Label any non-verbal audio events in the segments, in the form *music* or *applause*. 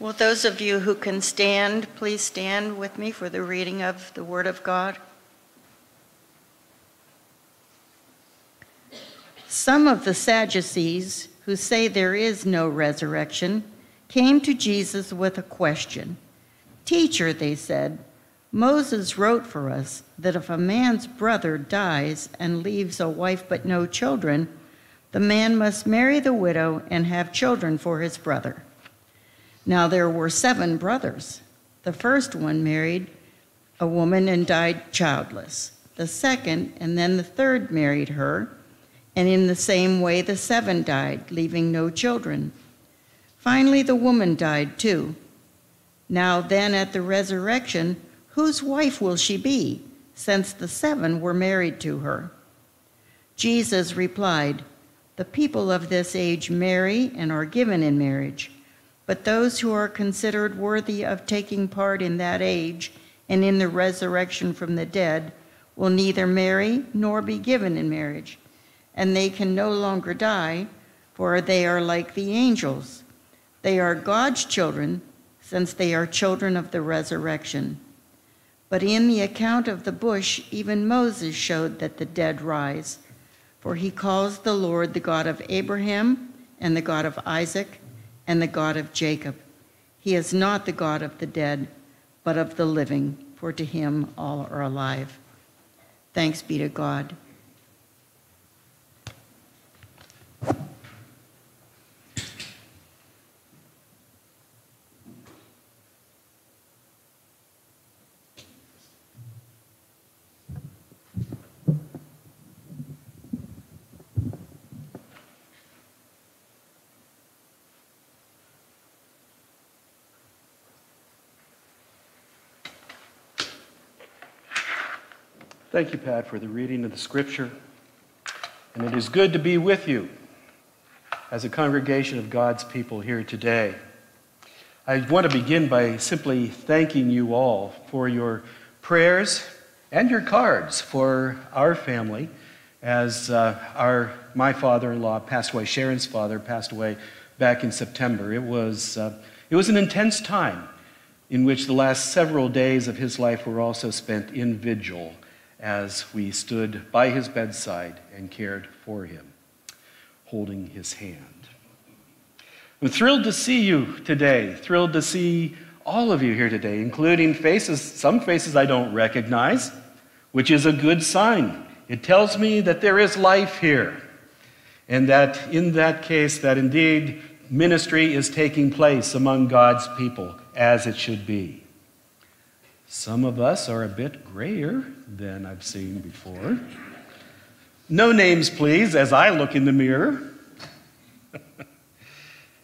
Will those of you who can stand, please stand with me for the reading of the Word of God? Some of the Sadducees, who say there is no resurrection, came to Jesus with a question. Teacher, they said, Moses wrote for us that if a man's brother dies and leaves a wife but no children, the man must marry the widow and have children for his brother. Now there were seven brothers. The first one married a woman and died childless. The second and then the third married her, and in the same way the seven died, leaving no children. Finally, the woman died too. Now, then, at the resurrection, whose wife will she be, since the seven were married to her? Jesus replied, The people of this age marry and are given in marriage but those who are considered worthy of taking part in that age and in the resurrection from the dead will neither marry nor be given in marriage, and they can no longer die, for they are like the angels. They are God's children, since they are children of the resurrection. But in the account of the bush, even Moses showed that the dead rise, for he calls the Lord the God of Abraham and the God of Isaac and the God of Jacob. He is not the God of the dead, but of the living, for to him all are alive. Thanks be to God. Thank you, Pat, for the reading of the scripture. And it is good to be with you as a congregation of God's people here today. I want to begin by simply thanking you all for your prayers and your cards for our family as uh, our, my father-in-law passed away, Sharon's father passed away back in September. It was, uh, it was an intense time in which the last several days of his life were also spent in vigil as we stood by his bedside and cared for him, holding his hand. I'm thrilled to see you today, thrilled to see all of you here today, including faces, some faces I don't recognize, which is a good sign. It tells me that there is life here, and that in that case, that indeed ministry is taking place among God's people as it should be. Some of us are a bit grayer than I've seen before. No names, please, as I look in the mirror. *laughs*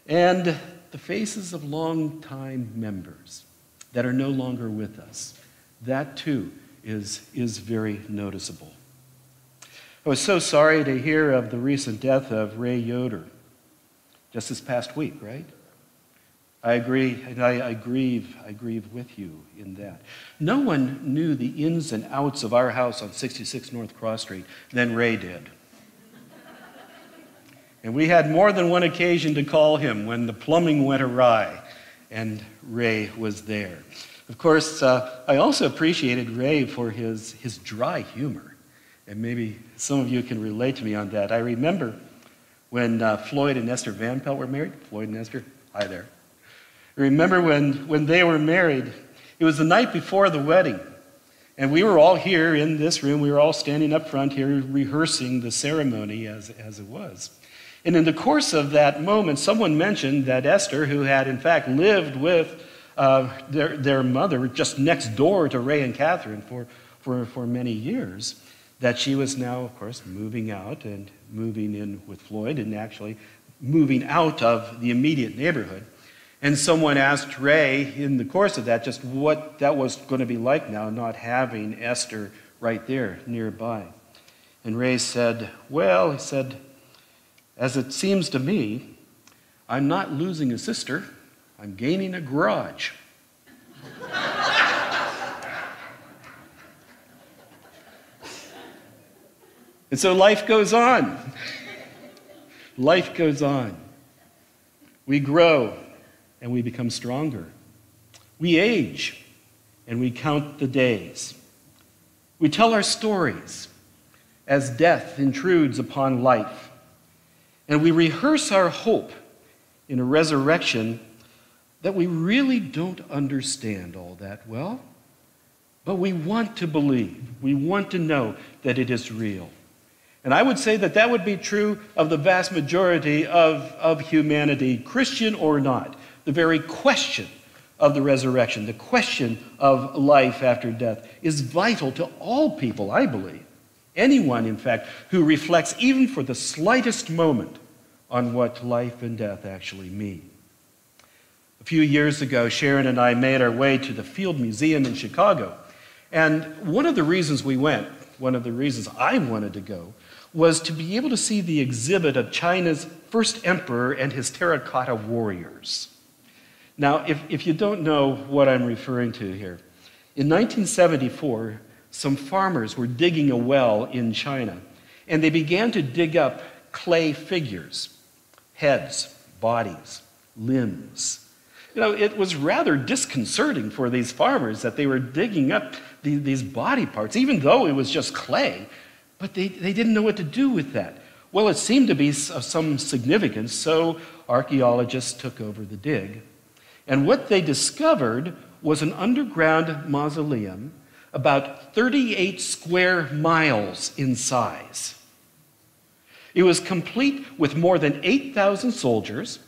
and the faces of longtime members that are no longer with us. That too is, is very noticeable. I was so sorry to hear of the recent death of Ray Yoder just this past week, right? I agree, and I, I, grieve, I grieve with you in that. No one knew the ins and outs of our house on 66 North Cross Street than Ray did. And we had more than one occasion to call him when the plumbing went awry, and Ray was there. Of course, uh, I also appreciated Ray for his, his dry humor. And maybe some of you can relate to me on that. I remember when uh, Floyd and Esther Van Pelt were married. Floyd and Esther, hi there. Remember when, when they were married, it was the night before the wedding. And we were all here in this room. We were all standing up front here rehearsing the ceremony as, as it was. And in the course of that moment, someone mentioned that Esther, who had in fact lived with uh, their, their mother just next door to Ray and Catherine for, for, for many years, that she was now, of course, moving out and moving in with Floyd and actually moving out of the immediate neighborhood. And someone asked Ray in the course of that just what that was going to be like now, not having Esther right there nearby. And Ray said, Well, he said, as it seems to me, I'm not losing a sister, I'm gaining a garage. *laughs* and so life goes on. life goes on. We grow and we become stronger. We age and we count the days. We tell our stories as death intrudes upon life. And we rehearse our hope in a resurrection that we really don't understand all that well, but we want to believe. We want to know that it is real. And I would say that that would be true of the vast majority of, of humanity, Christian or not. The very question of the resurrection, the question of life after death, is vital to all people, I believe. Anyone, in fact, who reflects even for the slightest moment on what life and death actually mean. A few years ago, Sharon and I made our way to the Field Museum in Chicago. And one of the reasons we went, one of the reasons I wanted to go, was to be able to see the exhibit of China's first emperor and his terracotta warriors. Now, if, if you don't know what I'm referring to here, in 1974, some farmers were digging a well in China, and they began to dig up clay figures heads, bodies, limbs. You know, it was rather disconcerting for these farmers that they were digging up the, these body parts, even though it was just clay, but they, they didn't know what to do with that. Well, it seemed to be of some significance, so archaeologists took over the dig and what they discovered was an underground mausoleum about 38 square miles in size. It was complete with more than 8,000 soldiers,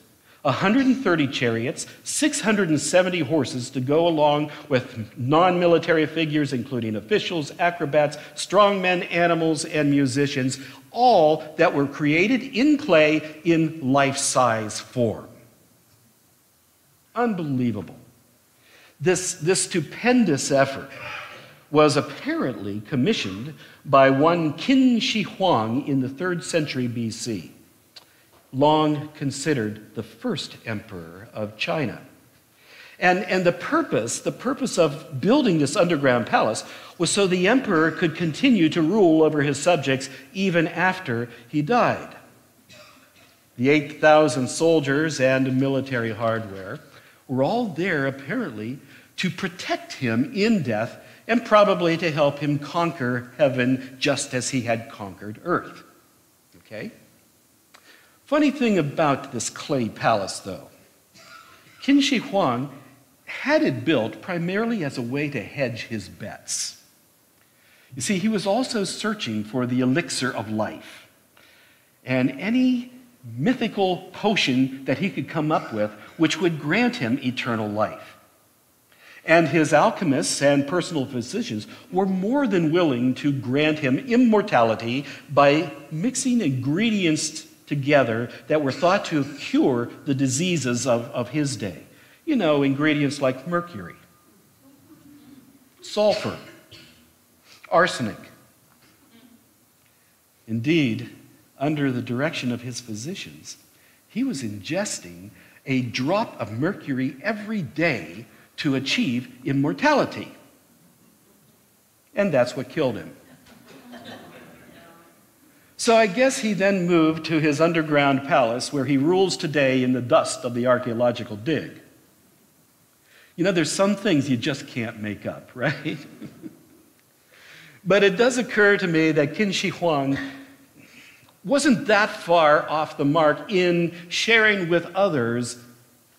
130 chariots, 670 horses to go along with non military figures, including officials, acrobats, strongmen, animals, and musicians, all that were created in clay in life size form. Unbelievable. This, this stupendous effort was apparently commissioned by one Qin Shi Huang in the third century BC, long considered the first emperor of China. And, and the purpose, the purpose of building this underground palace was so the emperor could continue to rule over his subjects even after he died. The 8,000 soldiers and military hardware were all there, apparently, to protect him in death and probably to help him conquer heaven just as he had conquered earth. Okay? Funny thing about this clay palace, though, Qin Shi Huang had it built primarily as a way to hedge his bets. You see, he was also searching for the elixir of life. And any mythical potion that he could come up with which would grant him eternal life. And his alchemists and personal physicians were more than willing to grant him immortality by mixing ingredients together that were thought to cure the diseases of, of his day. You know, ingredients like mercury, sulfur, arsenic. Indeed, under the direction of his physicians, he was ingesting a drop of mercury every day to achieve immortality. And that's what killed him. So I guess he then moved to his underground palace where he rules today in the dust of the archaeological dig. You know, there's some things you just can't make up, *laughs* right? but it does occur to me that Qin Shi Huang wasn't that far off the mark in sharing with others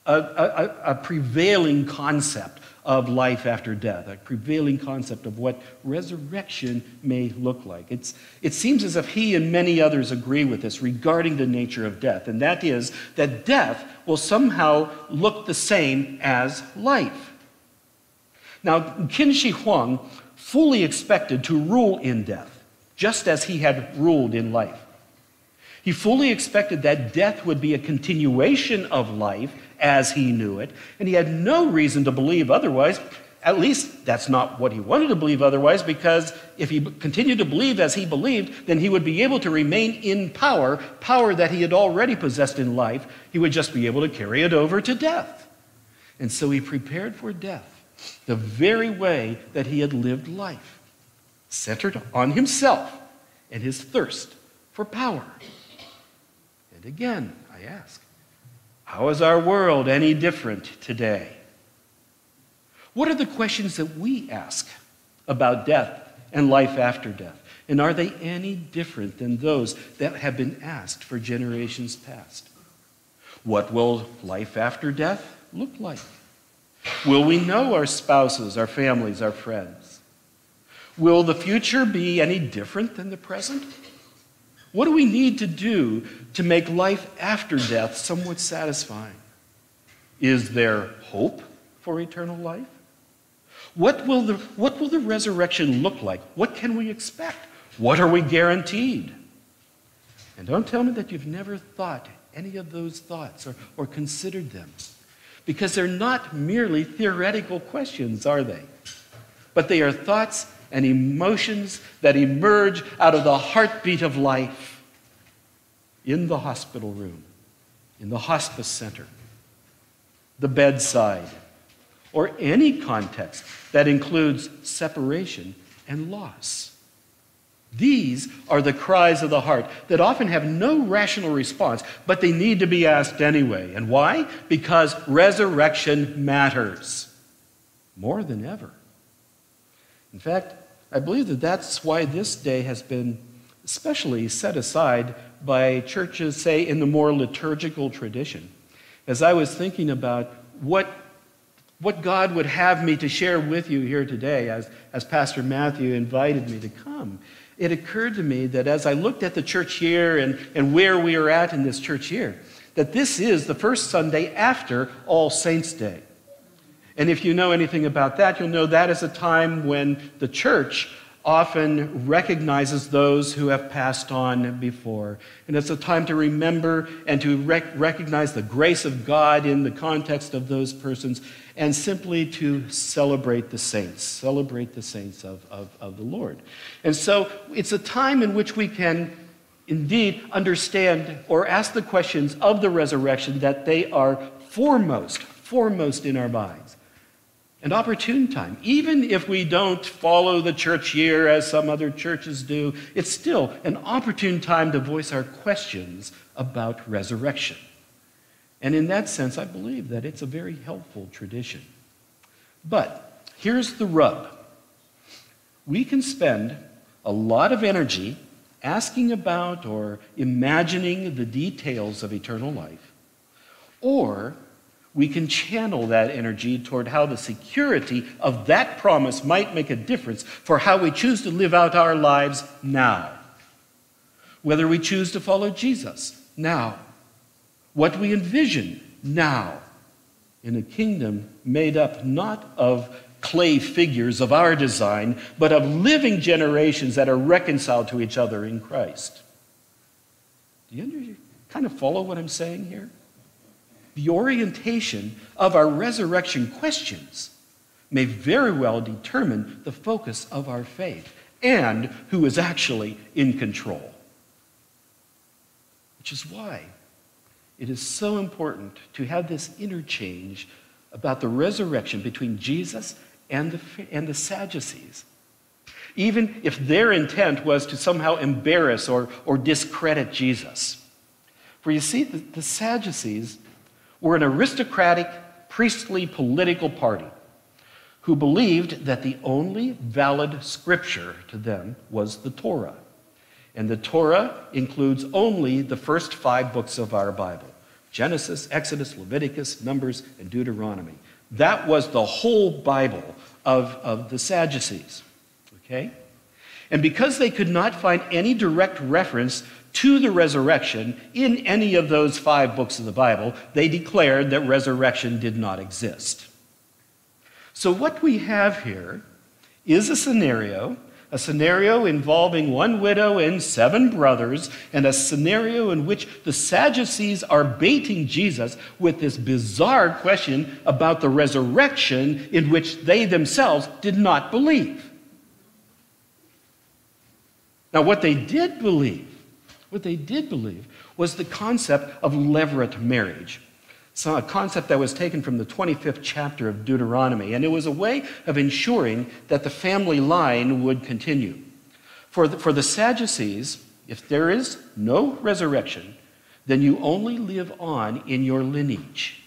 a, a, a, prevailing concept of life after death, a prevailing concept of what resurrection may look like. It's, it seems as if he and many others agree with this regarding the nature of death, and that is that death will somehow look the same as life. Now, Qin Shi Huang fully expected to rule in death, just as he had ruled in life. He fully expected that death would be a continuation of life as he knew it, and he had no reason to believe otherwise. At least that's not what he wanted to believe otherwise, because if he continued to believe as he believed, then he would be able to remain in power, power that he had already possessed in life. He would just be able to carry it over to death. And so he prepared for death the very way that he had lived life, centered on himself and his thirst for power. And again, I ask, How is our world any different today? What are the questions that we ask about death and life after death? And are they any different than those that have been asked for generations past? What will life after death look like? Will we know our spouses, our families, our friends? Will the future be any different than the present? What do we need to do to make life after death somewhat satisfying? Is there hope for eternal life? What will, the, what will the resurrection look like? What can we expect? What are we guaranteed? And don't tell me that you've never thought any of those thoughts or, or considered them. Because they're not merely theoretical questions, are they? But they are thoughts and emotions that emerge out of the heartbeat of life in the hospital room, in the hospice center, the bedside, or any context that includes separation and loss. These are the cries of the heart that often have no rational response, but they need to be asked anyway. And why? Because resurrection matters more than ever. In fact, I believe that that's why this day has been especially set aside by churches, say, in the more liturgical tradition. As I was thinking about what what God would have me to share with you here today as, as Pastor Matthew invited me to come. It occurred to me that as I looked at the church year and, and where we are at in this church year, that this is the first Sunday after All Saints' Day. And if you know anything about that, you'll know that is a time when the church often recognizes those who have passed on before. And it's a time to remember and to rec- recognize the grace of God in the context of those persons and simply to celebrate the saints, celebrate the saints of, of, of the Lord. And so it's a time in which we can indeed understand or ask the questions of the resurrection that they are foremost, foremost in our minds an opportune time. Even if we don't follow the church year as some other churches do, it's still an opportune time to voice our questions about resurrection. And in that sense, I believe that it's a very helpful tradition. But here's the rub we can spend a lot of energy asking about or imagining the details of eternal life, or we can channel that energy toward how the security of that promise might make a difference for how we choose to live out our lives now. Whether we choose to follow Jesus now, what we envision now in a kingdom made up not of clay figures of our design, but of living generations that are reconciled to each other in Christ. Do you kind of follow what I'm saying here? The orientation of our resurrection questions may very well determine the focus of our faith and who is actually in control. Which is why it is so important to have this interchange about the resurrection between Jesus and the, and the Sadducees. Even if their intent was to somehow embarrass or, or discredit Jesus. For you see, the, the Sadducees were an aristocratic, priestly political party who believed that the only valid scripture to them was the Torah. And the Torah includes only the first five books of our Bible Genesis, Exodus, Leviticus, Numbers, and Deuteronomy. That was the whole Bible of, of the Sadducees. Okay? And because they could not find any direct reference to the resurrection in any of those five books of the Bible, they declared that resurrection did not exist. So, what we have here is a scenario, a scenario involving one widow and seven brothers, and a scenario in which the Sadducees are baiting Jesus with this bizarre question about the resurrection in which they themselves did not believe. Now, what they did believe what they did believe was the concept of levirate marriage. So a concept that was taken from the 25th chapter of Deuteronomy, and it was a way of ensuring that the family line would continue. For the, for the Sadducees, if there is no resurrection, then you only live on in your lineage.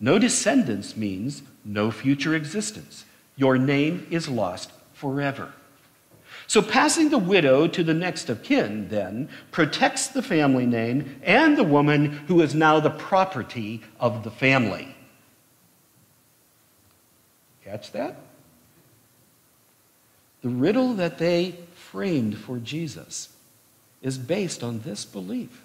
No descendants means no future existence. Your name is lost forever. So, passing the widow to the next of kin, then, protects the family name and the woman who is now the property of the family. Catch that? The riddle that they framed for Jesus is based on this belief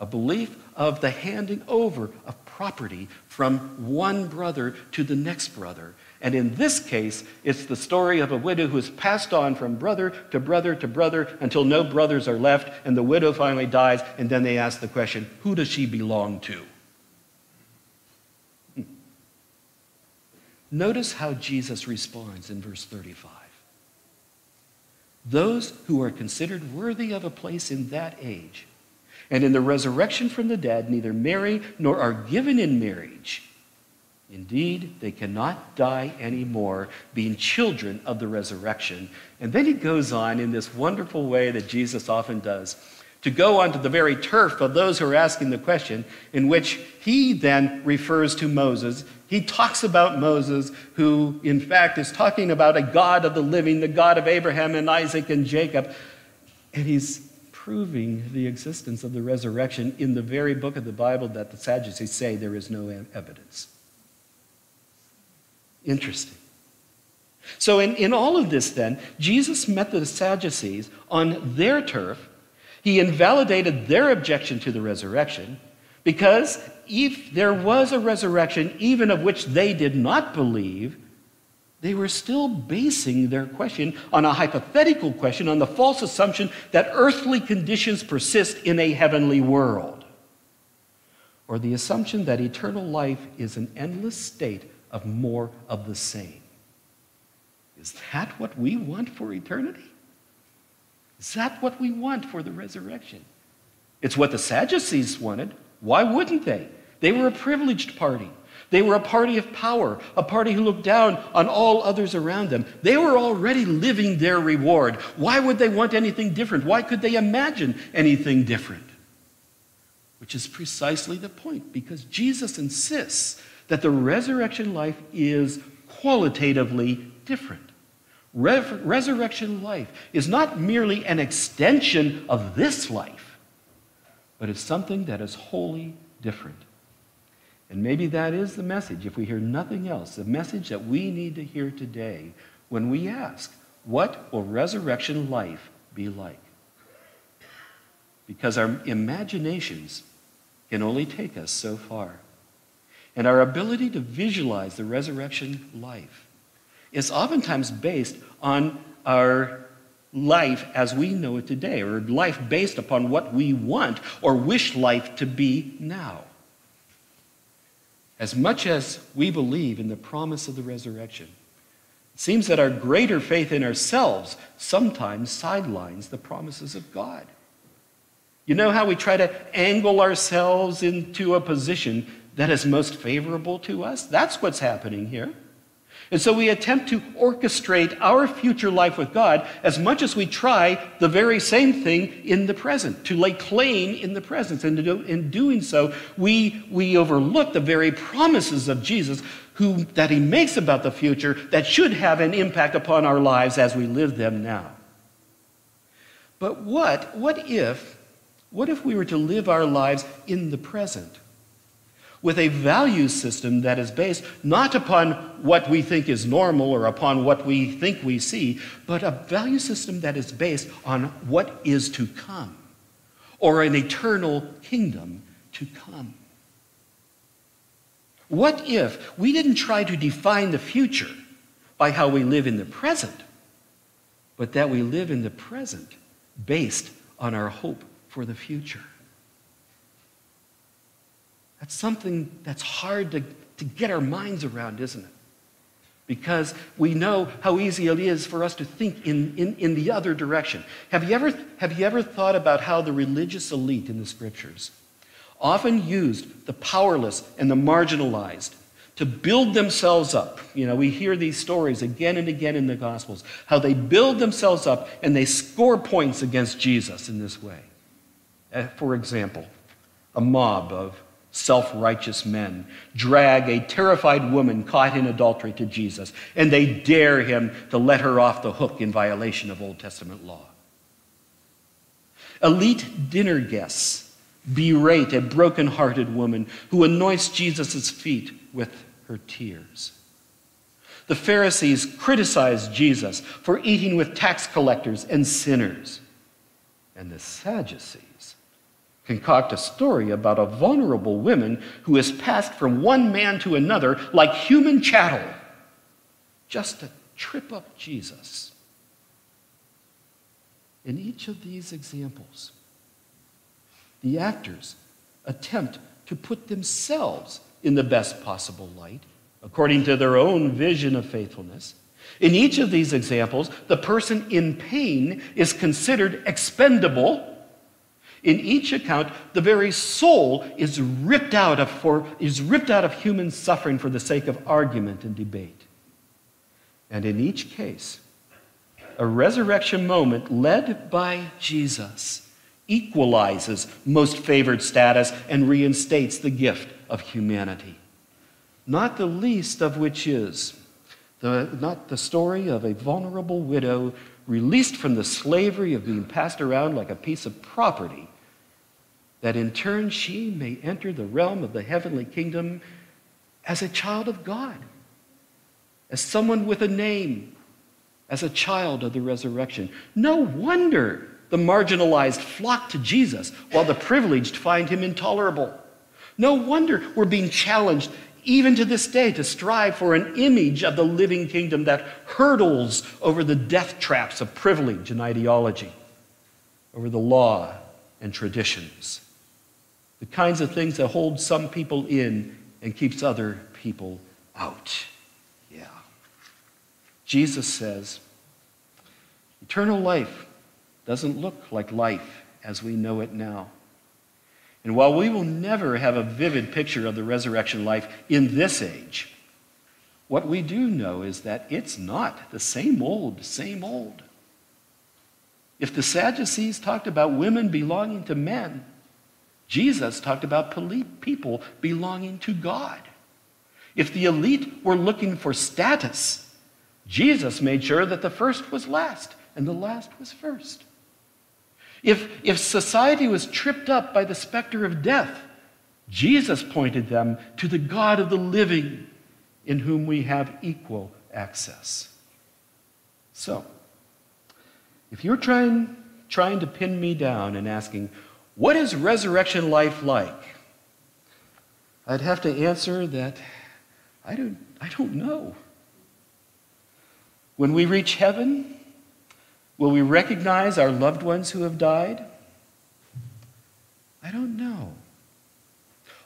a belief of the handing over of property from one brother to the next brother. And in this case, it's the story of a widow who is passed on from brother to brother to brother until no brothers are left, and the widow finally dies, and then they ask the question who does she belong to? Hmm. Notice how Jesus responds in verse 35. Those who are considered worthy of a place in that age and in the resurrection from the dead neither marry nor are given in marriage. Indeed, they cannot die anymore, being children of the resurrection. And then he goes on in this wonderful way that Jesus often does to go onto the very turf of those who are asking the question, in which he then refers to Moses. He talks about Moses, who in fact is talking about a God of the living, the God of Abraham and Isaac and Jacob. And he's proving the existence of the resurrection in the very book of the Bible that the Sadducees say there is no evidence. Interesting. So, in, in all of this, then, Jesus met the Sadducees on their turf. He invalidated their objection to the resurrection because if there was a resurrection, even of which they did not believe, they were still basing their question on a hypothetical question, on the false assumption that earthly conditions persist in a heavenly world, or the assumption that eternal life is an endless state of more of the same. Is that what we want for eternity? Is that what we want for the resurrection? It's what the Sadducees wanted. Why wouldn't they? They were a privileged party. They were a party of power, a party who looked down on all others around them. They were already living their reward. Why would they want anything different? Why could they imagine anything different? Which is precisely the point, because Jesus insists that the resurrection life is qualitatively different. Re- resurrection life is not merely an extension of this life, but it's something that is wholly different. And maybe that is the message, if we hear nothing else, the message that we need to hear today when we ask, What will resurrection life be like? Because our imaginations can only take us so far. And our ability to visualize the resurrection life is oftentimes based on our life as we know it today, or life based upon what we want or wish life to be now. As much as we believe in the promise of the resurrection, it seems that our greater faith in ourselves sometimes sidelines the promises of God. You know how we try to angle ourselves into a position that is most favorable to us? That's what's happening here. And so we attempt to orchestrate our future life with God as much as we try the very same thing in the present, to lay claim in the present. And in doing so, we, we overlook the very promises of Jesus who, that he makes about the future that should have an impact upon our lives as we live them now. But what, what if, what if we were to live our lives in the present? With a value system that is based not upon what we think is normal or upon what we think we see, but a value system that is based on what is to come or an eternal kingdom to come. What if we didn't try to define the future by how we live in the present, but that we live in the present based on our hope for the future? That's something that's hard to, to get our minds around, isn't it? Because we know how easy it is for us to think in, in, in the other direction. Have you, ever, have you ever thought about how the religious elite in the scriptures often used the powerless and the marginalized to build themselves up? You know, we hear these stories again and again in the Gospels, how they build themselves up and they score points against Jesus in this way. Uh, for example, a mob of self righteous men drag a terrified woman caught in adultery to Jesus, and they dare him to let her off the hook in violation of Old Testament law. Elite dinner guests berate a broken-hearted woman who anoints Jesus' feet with her tears. The Pharisees criticize Jesus for eating with tax collectors and sinners. And the Sadducees concoct a story about a vulnerable woman who is passed from one man to another like human chattel just to trip up Jesus. In each of these examples, the actors attempt to put themselves in the best possible light, according to their own vision of faithfulness. In each of these examples, the person in pain is considered expendable. In each account, the very soul is ripped out of, for, is ripped out of human suffering for the sake of argument and debate. And in each case, a resurrection moment led by Jesus equalizes most favored status and reinstates the gift of humanity. Not the least of which is the, not the story of a vulnerable widow released from the slavery of being passed around like a piece of property, that in turn she may enter the realm of the heavenly kingdom as a child of God, as someone with a name, as a child of the resurrection. No wonder the marginalized flock to Jesus while the privileged find him intolerable. No wonder we're being challenged even to this day to strive for an image of the living kingdom that hurdles over the death traps of privilege and ideology, over the law and traditions, the kinds of things that hold some people in and keeps other people out. Yeah. Jesus says, eternal life doesn't look like life as we know it now. And while we will never have a vivid picture of the resurrection life in this age, what we do know is that it's not the same old, same old. If the Sadducees talked about women belonging to men, Jesus talked about people belonging to God. If the elite were looking for status, Jesus made sure that the first was last and the last was first. If, if society was tripped up by the specter of death, Jesus pointed them to the God of the living in whom we have equal access. So, if you're trying, trying to pin me down and asking, what is resurrection life like? I'd have to answer that I don't, I don't know. When we reach heaven, Will we recognize our loved ones who have died? I don't know.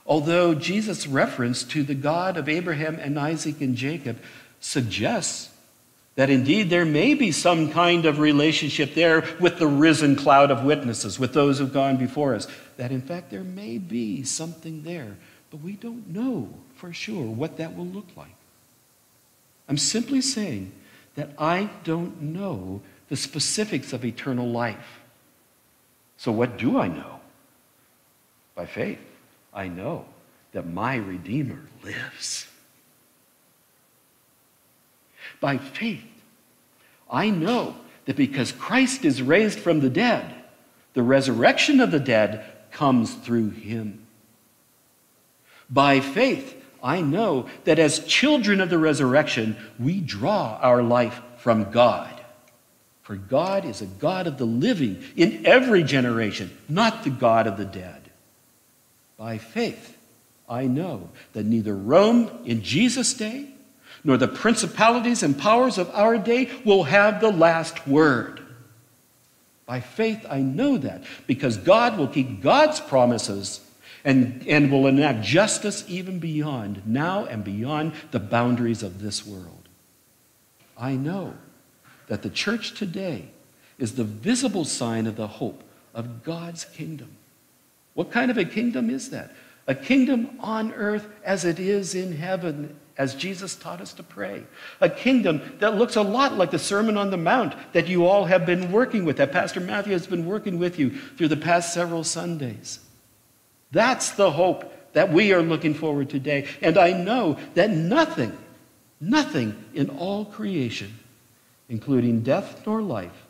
Although Jesus' reference to the God of Abraham and Isaac and Jacob suggests that indeed there may be some kind of relationship there with the risen cloud of witnesses, with those who've gone before us, that in fact there may be something there, but we don't know for sure what that will look like. I'm simply saying that I don't know the specifics of eternal life. So, what do I know? By faith, I know that my Redeemer lives. By faith, I know that because Christ is raised from the dead, the resurrection of the dead comes through him. By faith, I know that as children of the resurrection, we draw our life from God. For God is a God of the living in every generation, not the God of the dead. By faith, I know that neither Rome in Jesus' day nor the principalities and powers of our day will have the last word. By faith, I know that because God will keep God's promises and, and will enact justice even beyond, now and beyond the boundaries of this world. I know that the church today is the visible sign of the hope of God's kingdom. What kind of a kingdom is that? A kingdom on earth as it is in heaven. as Jesus taught us to pray. A kingdom that looks a lot like the Sermon on the Mount that you all have been working with, that Pastor Matthew has been working with you through the past several Sundays. That's the hope that we are looking forward to today. And I know that nothing, nothing in all creation, including death nor life,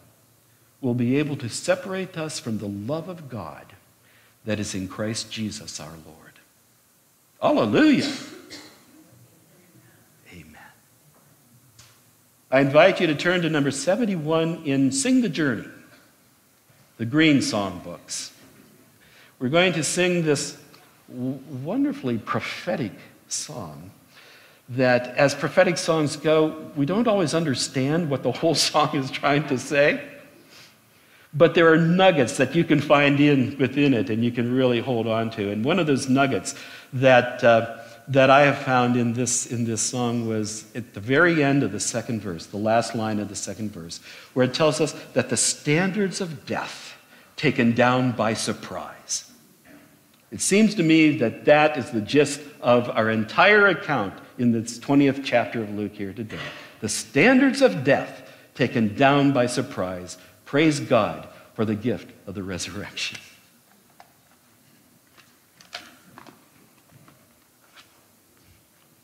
will be able to separate us from the love of God that is in Christ Jesus our Lord. Hallelujah. Amen. I invite you to turn to number 71 in Sing the Journey, the Green Songbooks. We're going to sing this wonderfully prophetic song that, as prophetic songs go, we don't always understand what the whole *laughs* song is trying to say. But there are nuggets that you can find in within it and you can really hold on to. And one of those nuggets that, uh, that I have found in this, in this song was at the very end of the second verse, the last line of the second verse, where it tells us that the standards of death taken down by surprise. It seems to me that that is the gist of our entire account in this 20th chapter of Luke here today. The standards of death taken down by surprise. Praise God for the gift of the resurrection.